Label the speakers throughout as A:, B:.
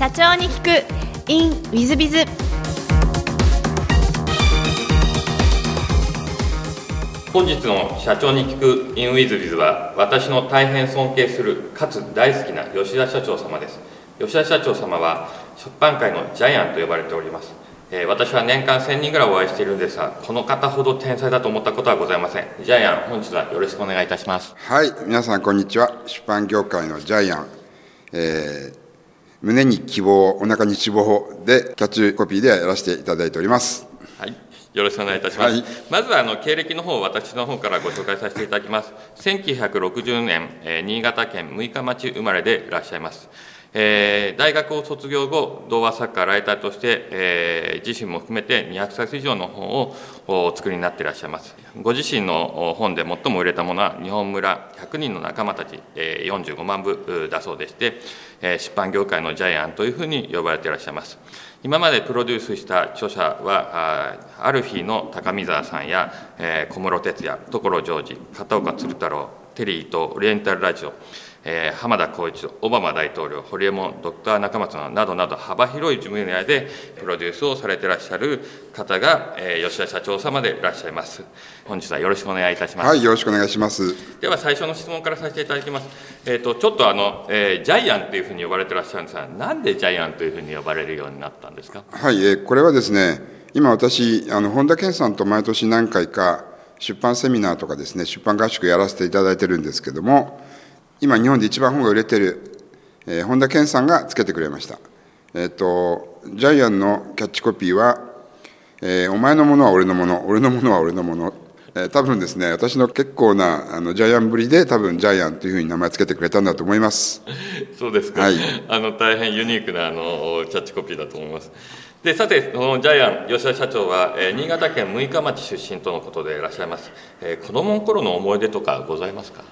A: 社長に聞く。In ウィズビズ
B: 本日の社長に聞く in ウィズビズは私の大変尊敬するかつ大好きな吉田社長様です。吉田社長様は出版界のジャイアンと呼ばれております。えー私は年間1000人ぐらいお会いしているんですがこの方ほど天才だと思ったことはございません。ジャイアン本日はよろしくお願いいたします。
C: はい、皆さんこんにちは。出版業界のジャイアン。えー胸に希望、お腹に脂肪でキャッチコピーでやらせていただいております。
B: はい、よろしくお願いいたします。
C: はい
B: まずはあの経歴の方を私の方からご紹介させていただきます。1960年、えー新潟県六日町生まれでいらっしゃいます。えー大学を卒業後、童話作家、ライターとして、えー自身も含めて200冊以上の本をお作りになっていらっしゃいます。ご自身の本で最も売れたものは、日本村100人の仲間たち、えー45万部だそうでして、えー出版業界のジャイアンというふうに呼ばれていらっしゃいます。今までプロデュースした著者は、あアルフィーの高見沢さんや、えー小室哲哉、所ジョージ、片岡鶴太郎、テリーとオリエンタルラジオ、えー浜田光一郎、オバマ大統領、ホリエモン、ドクター中松などなど幅広い分野でプロデュースをされていらっしゃる方が、えー吉田社長様でいらっしゃいます。本日はよろしくお願いいたします。
C: はい、よろしくお願いします。
B: では最初の質問からさせていただきます。えっ、とちょっとあの、えージャイアンというふうに呼ばれてらっしゃるんですが、なんでジャイアンというふうに呼ばれるようになったんですか？
C: はい、えーこれはですね、今私、あの本田健さんと毎年何回か出版セミナーとかですね、出版合宿やらせていただいてるんですけども、今日本で一番本が売れてる、えー本田健さんがつけてくれました。えっ、と、ジャイアンのキャッチコピーは、えーお前のものは俺のもの、俺のものは俺のもの。えー多分ですね、私の結構なあのジャイアンぶりで、多分ジャイアンというふうに名前つけてくれたんだと思います。
B: そうですか、
C: はい
B: あの大変ユニークなあのキャッチコピーだと思います。でさて、このジャイアン、吉田社長は、えー新潟県六日町出身とのことでいらっしゃいます。えー子供の頃の思い出とかございますか？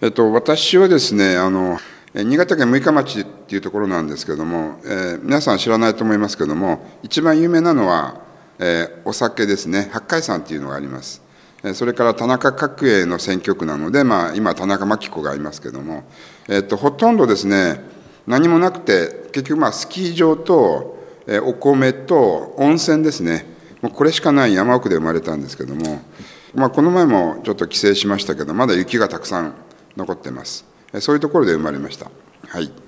C: えっと、私はですね、あの、え新潟県六日町っていうところなんですけども、えー皆さん知らないと思いますけども、一番有名なのは、えーお酒ですね、八海山っていうのがあります。それから田中角栄の選挙区なので、まあ、今、田中真紀子がいますけども、えっと、ほとんどですね、何もなくて、結局、まあ、スキー場と、えお米と温泉ですね、もうこれしかない山奥で生まれたんですけども、まあ、この前もちょっと帰省しましたけど、まだ雪がたくさん残ってます。そういうところで生まれました。はい。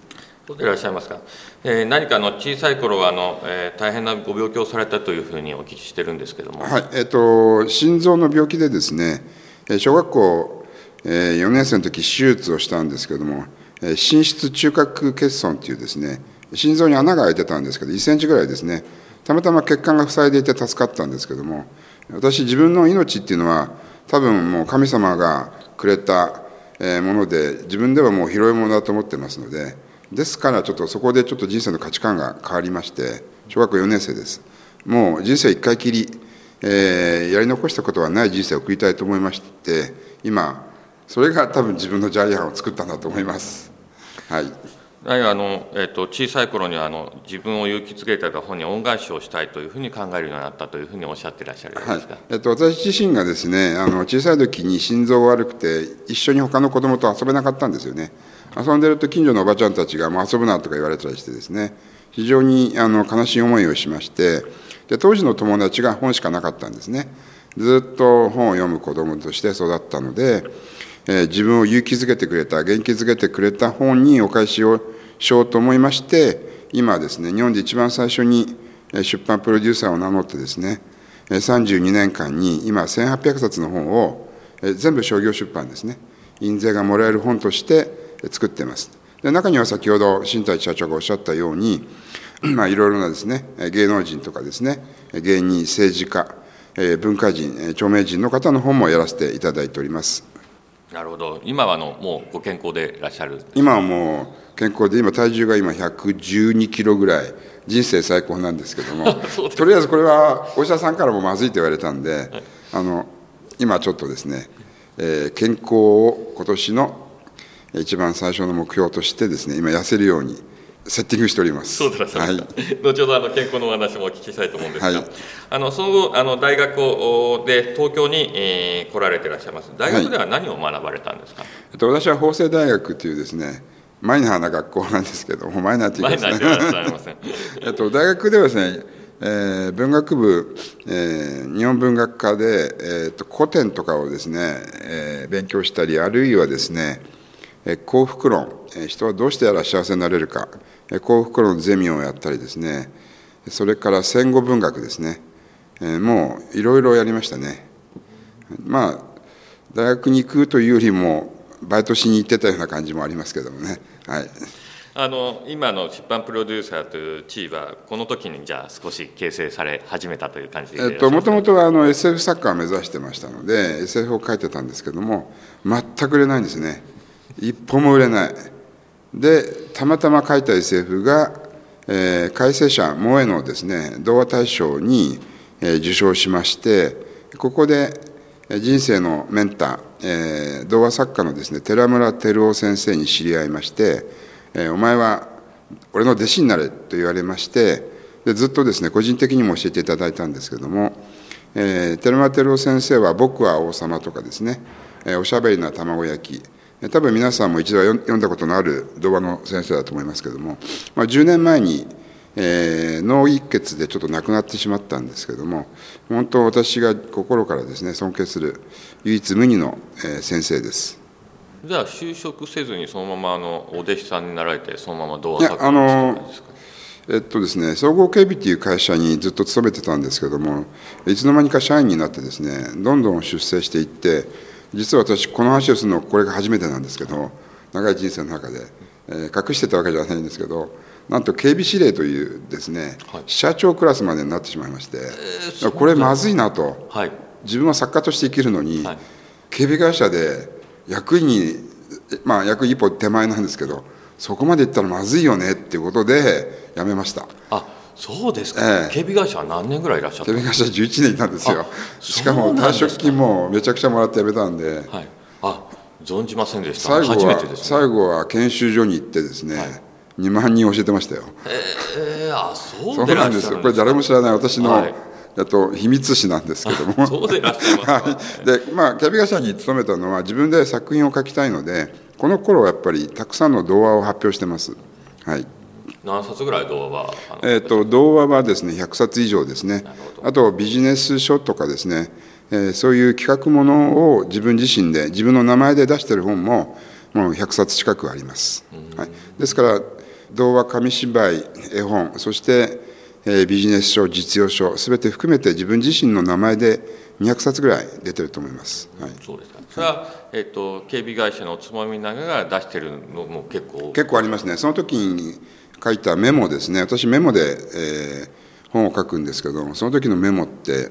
B: でいらっしゃいますか、えー何かの小さい頃はあの、えー大変なご病気をされたというふうにお聞きしてるんですけども、
C: はい、えっ、と、心臓の病気でですね、小学校、え4年生の時手術をしたんですけども、えー心室中核欠損っていうですね、心臓に穴が開いてたんですけど、1センチぐらいですね、たまたま血管が塞いでいて助かったんですけども、私、自分の命っていうのは、多分もう神様がくれたもので、自分ではもう広いものだと思ってますので、ですからちょっとそこでちょっと人生の価値観が変わりまして、小学校4年生です。もう人生一回きり、えーやり残したことはない人生を送りたいと思いまして、今、それが多分自分のジャイアンを作ったんだと思います。はい。
B: あの、えー、と小さい頃にはあの自分を勇気づけた本に恩返しをしたいというふうに考えるようになったというふうにおっしゃっていらっしゃる
C: はいえっと、私自身がですねあの小さい時に心臓が悪くて一緒に他の子供と遊べなかったんですよね遊んでると近所のおばちゃんたちが「もう遊ぶな」とか言われたりしてですね非常にあの悲しい思いをしましてで当時の友達が本しかなかったんですね。ずっと本を読む子供として育ったので、えー自分を勇気づけてくれた元気づけてくれた本にお返しをしようと思いまして今ですね日本で一番最初に出版プロデューサーを名乗ってですね32年間に今1800冊の本を全部商業出版ですね。印税がもらえる本として作っています。で中には先ほど新太社長がおっしゃったように まあいろいろなですねえー芸能人とかですねえー芸人政治家えー文化人えー著名人の方の本もやらせていただいております。
B: なるほど。今はあのもうご健康でいらっしゃる？
C: 今はもう健康で今体重が今112キロぐらい人生最高なんですけども とりあえずこれはお医者さんからもまずいと言われたんで、あの今ちょっとですね、えー健康を今年の一番最初の目標としてですね今痩せるようにセッティングしております。
B: そうでいらっしゃいますか、
C: はい。
B: 後ほどあの健康のお話もお聞きしたいと思うんですが、
C: はい。
B: あのその後あの大学をで東京に、えー来られていらっしゃいます。大学では何を学ばれたんですか、
C: えっと、私は法政大学というですね、マイナーな学校なんですけどもマイナーっていうかです
B: ね。
C: えっと、大学ではですね、えー、文学部、えー、日本文学科で、えーと、古典とかをですね、えー、勉強したりあるいはですね、えー、幸福論、えー、人はどうしてやら幸せになれるか、えー、幸福論ゼミをやったりですね。それから戦後文学ですね、えー、もういろいろやりましたね。まあ大学に行くというよりもバイトしに行ってたような感じもありますけどもね。はい、
B: あの今の出版プロデューサーという地位はこの時にじゃあ少し形成され始めたという感じで
C: えっともともとはあの SF 作家を目指してましたので SF を書いてたんですけども全く売れないんですね一歩も売れない。でたまたま書いた SF が、えー、改正者萌えのですね童話大賞に、えー、受賞しましてここで人生のメンター、えー、童話作家のですね寺村照夫先生に知り合いまして、えー、お前は俺の弟子になれと言われましてでずっとですね個人的にも教えていただいたんですけども、えー、寺村照夫先生は「僕は王様」とかですね「えー、おしゃべりな卵焼き」多分皆さんも一度は読んだことのある童話の先生だと思いますけども、まあ、10年前にえー、脳一血でちょっと亡くなってしまったんですけども本当私が心からですね尊敬する唯一無二の、えー、先生です。
B: じゃあ就職せずにそのままあのお弟子さんになられてそのままどう作
C: あのえっとですね総合警備っていう会社にずっと勤めてたんですけどもいつの間にか社員になってですねどんどん出世していって実は私この話をするのこれが初めてなんですけど長い人生の中で、えー、隠してたわけじゃないんですけどなんと警備司令というですね、はい、社長クラスまでになってしまいまして、えー、これまずいなと、はい、自分は作家として生きるのに、はい、警備会社で役員にまあ役員一歩手前なんですけどそこまでいったらまずいよねっていうことで辞めました。
B: あそうですか、えー、警備会社は何年ぐらいいらっしゃった？
C: 警備会社11年いたんですよ。しかも退職金もめちゃくちゃもらって辞めたんで、はい、
B: あ存じませんでした。最後
C: は、ね、最後は研修所に行ってですね、はい。2万人教えてましたよ。
B: ええー、あそ
C: うそうなんですよ。これ誰も知らない私の、はい、と秘密誌なんですけども。
B: そうでいらっしゃいます、
C: はい、でまあキャビア社に勤めたのは自分で作品を書きたいのでこの頃やっぱりたくさんの童話を発表してます。はい
B: 何冊ぐらい童話は
C: えーと、童話はですね100冊以上ですね。あとビジネス書とかですね、えー、そういう企画ものを自分自身で自分の名前で出してる本ももう100冊近くあります、はい、ですから童話紙芝居絵本そして、えー、ビジネス書実用書すべて含めて自分自身の名前で200冊ぐらい出てると思います、はい、
B: そうですか。それは、えーと、警備会社のつまみながら出してるのも結構
C: 結構ありますね。その時に書いたメモですね。私メモで、えー、本を書くんですけどその時のメモって、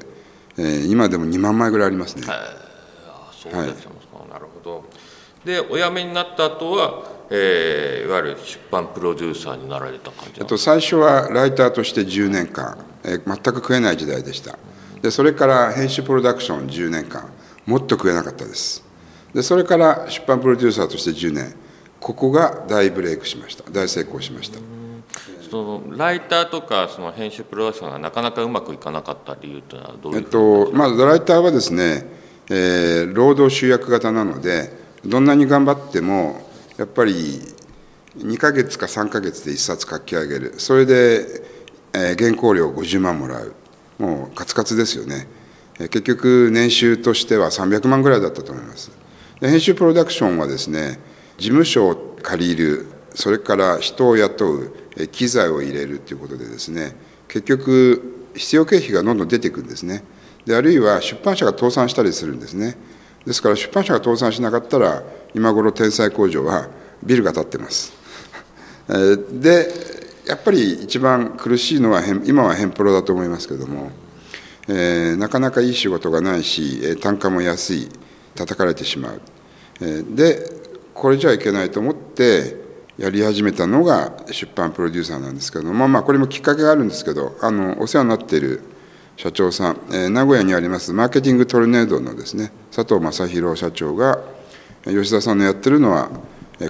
C: えー、今でも2万枚ぐらいありますね、
B: あそうですか、はい、なるほど。でお辞めになった後はえー、いわゆる出版プロデューサーになられた感じ、
C: えっと、最初はライターとして10年間、えー、全く食えない時代でした。でそれから編集プロダクション10年間。もっと食えなかったです。でそれから出版プロデューサーとして10年。ここが大ブレイクしました。大成功しました
B: そのライターとかその編集プロダクションがなかなかうまくいかなかった理由というのはどういうえっ
C: とまずライターはですね、えー、労働集約型なのでどんなに頑張ってもやっぱり2か月か3か月で1冊書き上げる。それで、えー、原稿料50万もらう。もうカツカツですよね、えー、結局年収としては300万ぐらいだったと思います。で編集プロダクションはですね事務所を借りるそれから人を雇う機材を入れるということでですね結局必要経費がどんどん出ていくんですね。であるいは出版社が倒産したりするんですね。ですから出版社が倒産しなかったら今頃天才工場はビルが建ってます。でやっぱり一番苦しいのは今はヘンプロだと思いますけれども、えー、なかなかいい仕事がないし単価も安い叩かれてしまう、でこれじゃいけないと思ってやり始めたのが出版プロデューサーなんですけどもまあこれもきっかけがあるんですけどあのお世話になっている社長さん、えー、名古屋にありますマーケティングトルネードのですね佐藤正宏社長が吉田さんのやってるのは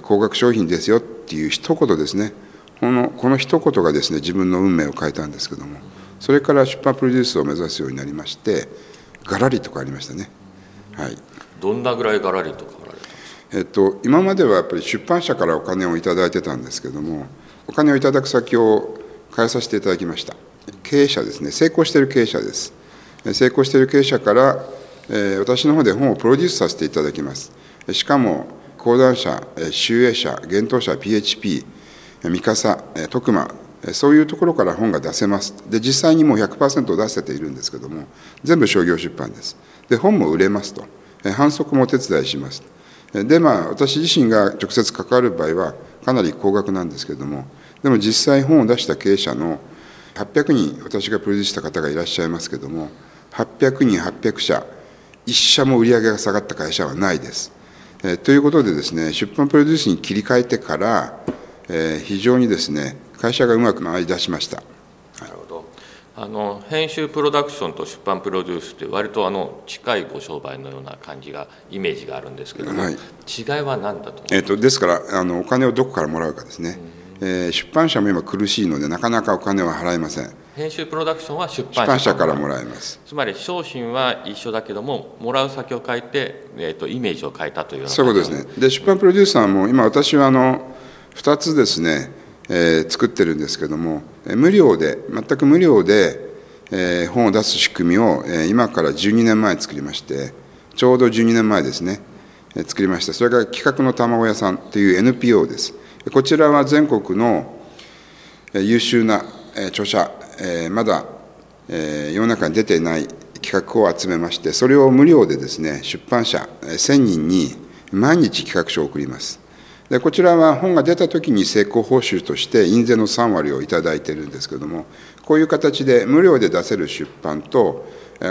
C: 高額商品ですよっていう一言ですね。このこの一言がですね自分の運命を変えたんですけどもそれから出版プロデュースを目指すようになりましてガラリと変わりましたね。はい。
B: どんなぐらいガラリと変わら
C: えっと、今まではやっぱり出版社からお金を頂いてたんですけどもお金をいただく先を変えさせていただきました。経営者ですね。成功している経営者です。成功している経営者から、えー、私の方で本をプロデュースさせていただきます。しかも講談社集英社幻冬社 PHP 三笠徳間そういうところから本が出せます。で実際にもう100%出せているんですけども全部商業出版です。で本も売れますと。反則もお手伝いします。でまあ私自身が直接関わる場合はかなり高額なんですけれどもでも実際本を出した経営者の800人私がプロデュースした方がいらっしゃいますけれども800人800社1社も売り上げが下がった会社はないです。えー、ということでですね出版プロデュースに切り替えてから、えー、非常にですね会社がうまく回り出しました。
B: あの編集プロダクションと出版プロデュースって割とあの近いご商売のような感じがイメージがあるんですけども、はい、違いは何だと
C: えーと、ですからあのお金をどこからもらうかですね、うん、えー、出版社も今苦しいのでなかなかお金は払えません。
B: 編集プロダクションは出
C: 版社からもらいます。
B: つまり商品は一緒だけどももらう先を変えて、えーと、イメージを変えたという
C: そういうことですね。で出版プロデューサーも今私はあの2つですね、えー、作ってるんですけども無料で全く無料で、えー、本を出す仕組みを、えー、今から12年前作りましてちょうど12年前ですね、えー、作りました。それが企画の卵屋さんという NPO です。こちらは全国の優秀な著者えまだ、え世の中に出ていない企画を集めましてそれを無料でですね出版社1000人に毎日企画書を送ります。でこちらは本が出た時に成功報酬として印税の3割を頂いているんですけれどもこういう形で無料で出せる出版と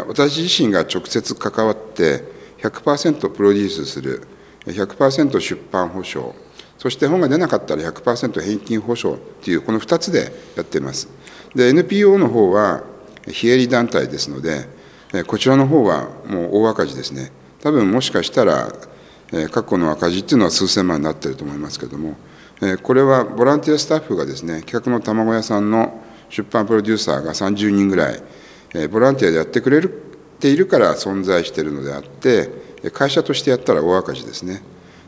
C: 私自身が直接関わって100%プロデュースする100%出版保証そして本が出なかったら100%返金保証っていうこの2つでやっています。NPO の方は非営利団体ですのでこちらの方はもう大赤字ですね。多分もしかしたら過去の赤字っていうのは数千万になってると思いますけれどもこれはボランティアスタッフがですね企画の卵屋さんの出版プロデューサーが30人ぐらいボランティアでやってくれているから存在しているのであって会社としてやったら大赤字ですね。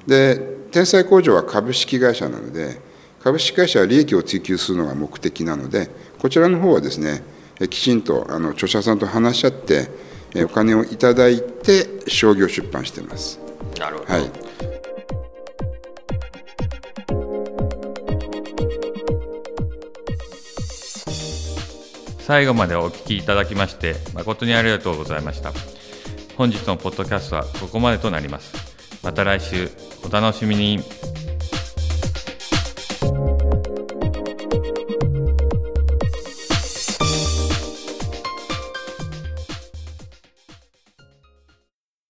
C: で天才工場は株式会社なので株式会社は利益を追求するのが目的なのでこちらの方はですねきちんとあの著者さんと話し合ってお金をいただいて商業出版しています。
B: なるほど、はい、最後までお聞きいただきまして誠にありがとうございました。本日のポッドキャストはここまでとなります。また来週お楽しみに